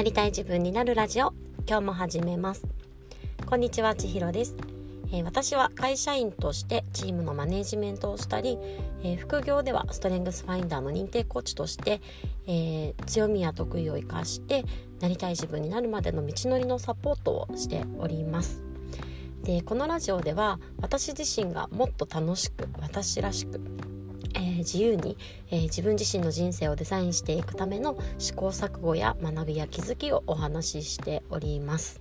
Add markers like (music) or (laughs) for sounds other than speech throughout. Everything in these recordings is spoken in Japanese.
なりたい自分になるラジオ。今日も始めます。こんにちは千尋です、えー、私は会社員としてチームのマネジメントをしたり、えー、副業ではストレングスファインダーの認定コーチとして、えー、強みや得意を生かしてなりたい自分になるまでの道のりのサポートをしております。でこのラジオでは私自身がもっと楽しく私らしくえー、自由に、えー、自分自身の人生をデザインしていくための試行錯誤や学びや気づきをお話ししております、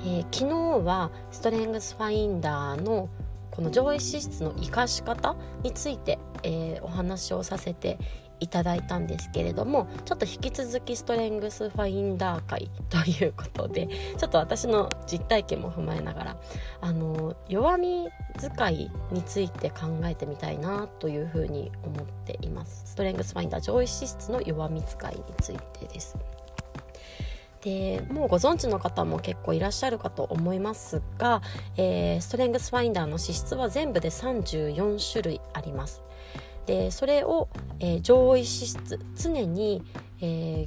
えー、昨日はストレングスファインダーのこの上位資質の生かし方について、えお話をさせていただいたんですけれどもちょっと引き続きストレングスファインダー会ということで (laughs) ちょっと私の実体験も踏まえながらあの弱み使いについて考えてみたいなというふうに思っています。ストレングスファインダー上位資質の弱み使いについてです。でもうご存知の方も結構いらっしゃるかと思いますが、えー、ストレングスファインダーの資質は全部で34種類あります。でそれを、えー、上位資質常に、えー、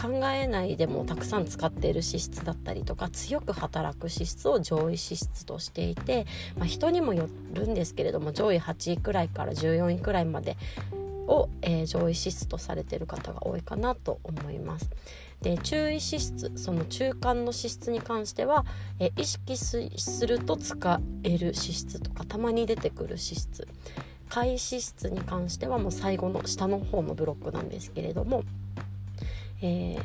考えないでもたくさん使っている資質だったりとか強く働く資質を上位資質としていて、まあ、人にもよるんですけれども上位8位くらいから14位くらいまでを、えー、上位資質とされている方が多いかなと思います。で注意資質その中間の資質に関しては、え意識すると使える資質とかたまに出てくる資質開始室に関してはもう最後の下の方のブロックなんですけれども、えー、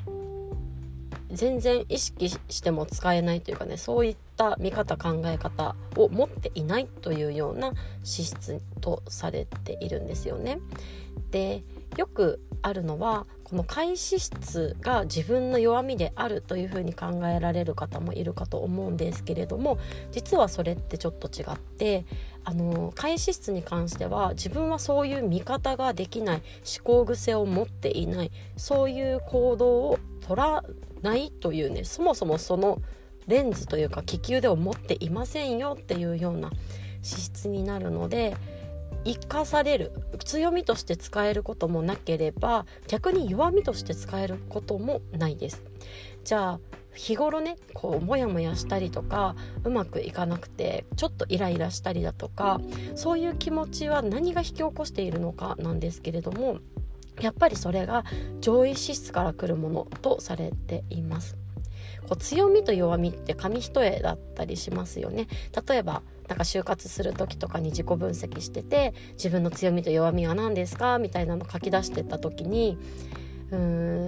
全然意識しても使えないというかねそういった見方考え方を持っていないというような資質とされているんですよね。でよくあるのはこの開始質が自分の弱みであるというふうに考えられる方もいるかと思うんですけれども実はそれってちょっと違ってあの開始質に関しては自分はそういう見方ができない思考癖を持っていないそういう行動を取らないというねそもそもそのレンズというか利き腕を持っていませんよっていうような資質になるので生かされる強みとして使えることもなければ逆に弱みとして使えることもないです。じゃあ日頃ねこうモヤモヤしたりとかうまくいかなくてちょっとイライラしたりだとかそういう気持ちは何が引き起こしているのかなんですけれどもやっぱりそれが上位資質から来るものとされています。こう強みと弱みって紙一重だったりしますよね。例えばなんか就活する時とかに自己分析してて自分の強みと弱みは何ですか？みたいなの書き出してった時にうー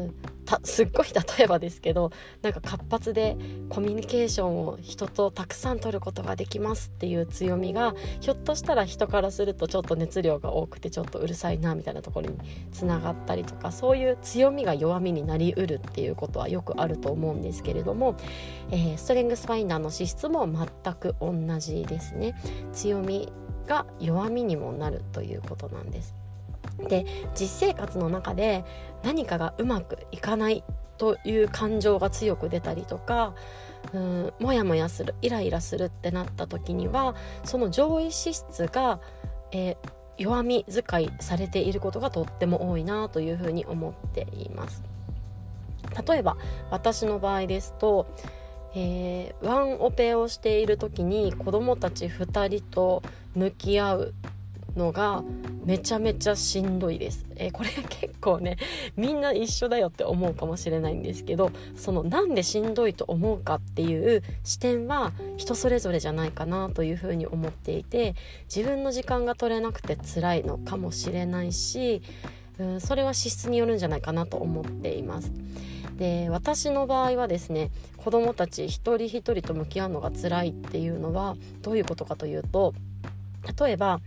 んたすっごい例えばですけどなんか活発でコミュニケーションを人とたくさん取ることができますっていう強みがひょっとしたら人からするとちょっと熱量が多くてちょっとうるさいなみたいなところにつながったりとかそういう強みが弱みになりうるっていうことはよくあると思うんですけれども、えー、ストレングスファインダーの資質も全く同じですね強みが弱みにもなるということなんです。で実生活の中で何かがうまくいかないという感情が強く出たりとかうんモヤモヤするイライラするってなった時にはその上位資質が、えー、弱み使いされていることがとっても多いなというふうに思っています。例えば私の場合ですと、えー、ワンオペをしている時に子どもたち2人と向き合うのがめちゃめちゃしんどいです、えー、これ結構ねみんな一緒だよって思うかもしれないんですけどそのなんでしんどいと思うかっていう視点は人それぞれじゃないかなというふうに思っていて自分の時間が取れなくて辛いのかもしれないし、うん、それは資質によるんじゃないかなと思っています。で私の場合はですね子どもたち一人一人と向き合うのが辛いっていうのはどういうことかというと例えば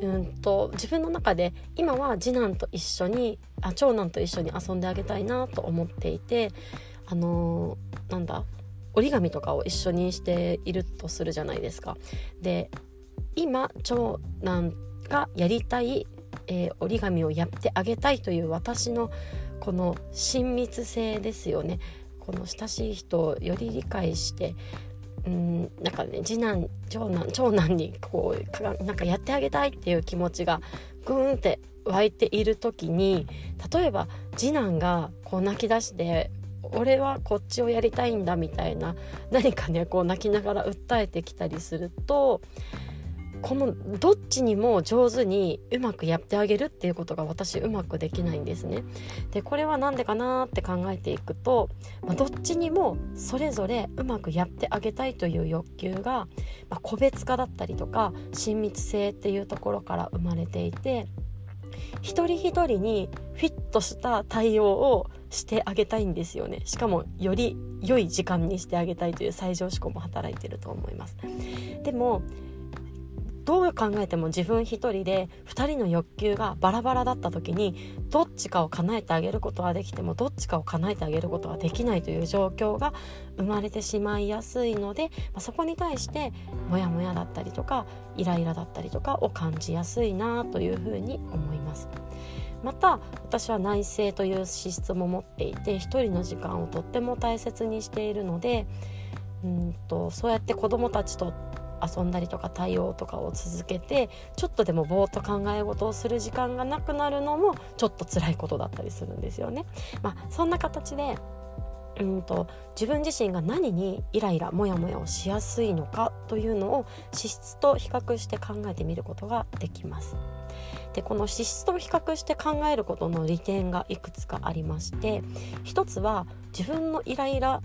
うんと自分の中で今は次男と一緒にあ長男と一緒に遊んであげたいなと思っていてあのー、なんだ折り紙とかを一緒にしているとするじゃないですか。で今長男がやりたい、えー、折り紙をやってあげたいという私のこの親密性ですよねこの親しい人をより理解してうんなんかね次男長男長男にこうなんかやってあげたいっていう気持ちがグーンって湧いている時に例えば次男がこう泣き出して俺はこっちをやりたいんだみたいな何かねこう泣きながら訴えてきたりするとこのどっちにも上手にうまくやってあげるっていうことが私うまくできないんですね。でこれは何でかなって考えていくと、まあ、どっちにもそれぞれうまくやってあげたいという欲求が、まあ、個別化だったりとか親密性っていうところから生まれていて一人一人にフィットした対応をしてあげたいんですよねしかもより良い時間にしてあげたいという最上志向も働いてると思いますでもどう考えても自分一人で2人の欲求がバラバラだった時にどっちかを叶えてあげることはできてもどっちかを叶えてあげることはできないという状況が生まれてしまいやすいので、まあ、そこに対してモヤモヤだったりとかイライラだったりとかを感じやすいなというふうに思います。また私は内省という資質も持っていて一人の時間をとっても大切にしているのでうんとそうやって子どもたちと遊んだりとか対応とかを続けてちょっとでもぼーっと考え事をする時間がなくなるのもちょっと辛いことだったりするんですよね。まあ、そんな形でうんと自分自身が何にイライラモヤモヤをしやすいのかというのを資質と比較して考えてみることができます。でこの資質と比較して考えることの利点がいくつかありまして一つは自分のイライラ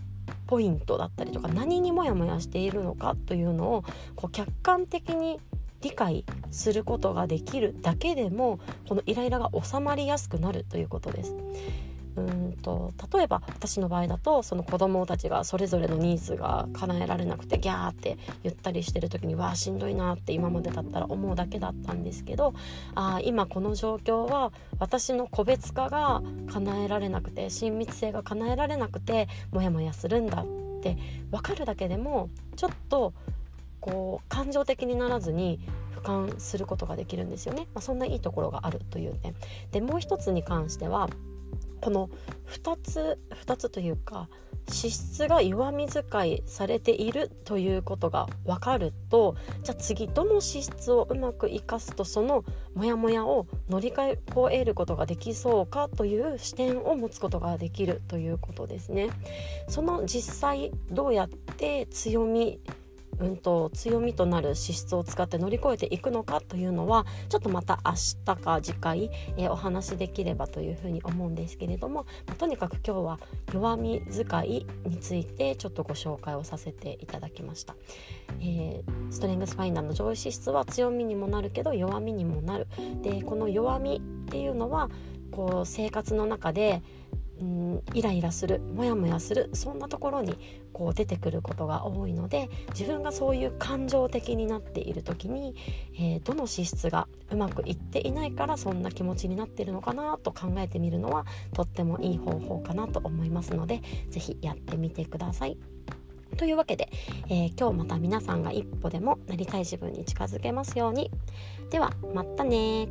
ポイントだったりとか何にモヤモヤしているのかというのをこう客観的に理解することができるだけでもこのイライラが収まりやすくなるということです。うんと例えば私の場合だとその子供たちがそれぞれのニーズが叶えられなくてギャーって言ったりしてる時にわあしんどいなって今までだったら思うだけだったんですけどあ今この状況は私の個別化が叶えられなくて親密性が叶えられなくてモヤモヤするんだって分かるだけでもちょっとこう感情的にならずに俯瞰することができるんですよね、まあ、そんないいところがあるという点。でもう一つに関してはこの2つ2つというか資質が弱み使いされているということが分かるとじゃあ次どの資質をうまく生かすとそのモヤモヤを乗り越えることができそうかという視点を持つことができるということですね。その実際どうやって強みうんと、強みとなる資質を使って乗り越えていくのかというのはちょっとまた明日か次回、えー、お話しできればというふうに思うんですけれども、まあ、とにかく今日は弱み使いについてちょっとご紹介をさせていただきました、えー、ストレングスファインダーの上位資質は強みにもなるけど弱みにもなる。でこの弱みっていうのはこう生活の中でうんイライラするモヤモヤするそんなところにこう出てくることが多いので自分がそういう感情的になっている時に、えー、どの資質がうまくいっていないからそんな気持ちになっているのかなと考えてみるのはとってもいい方法かなと思いますので是非やってみてください。というわけで、えー、今日また皆さんが一歩でもなりたい自分に近づけますように。ではまたね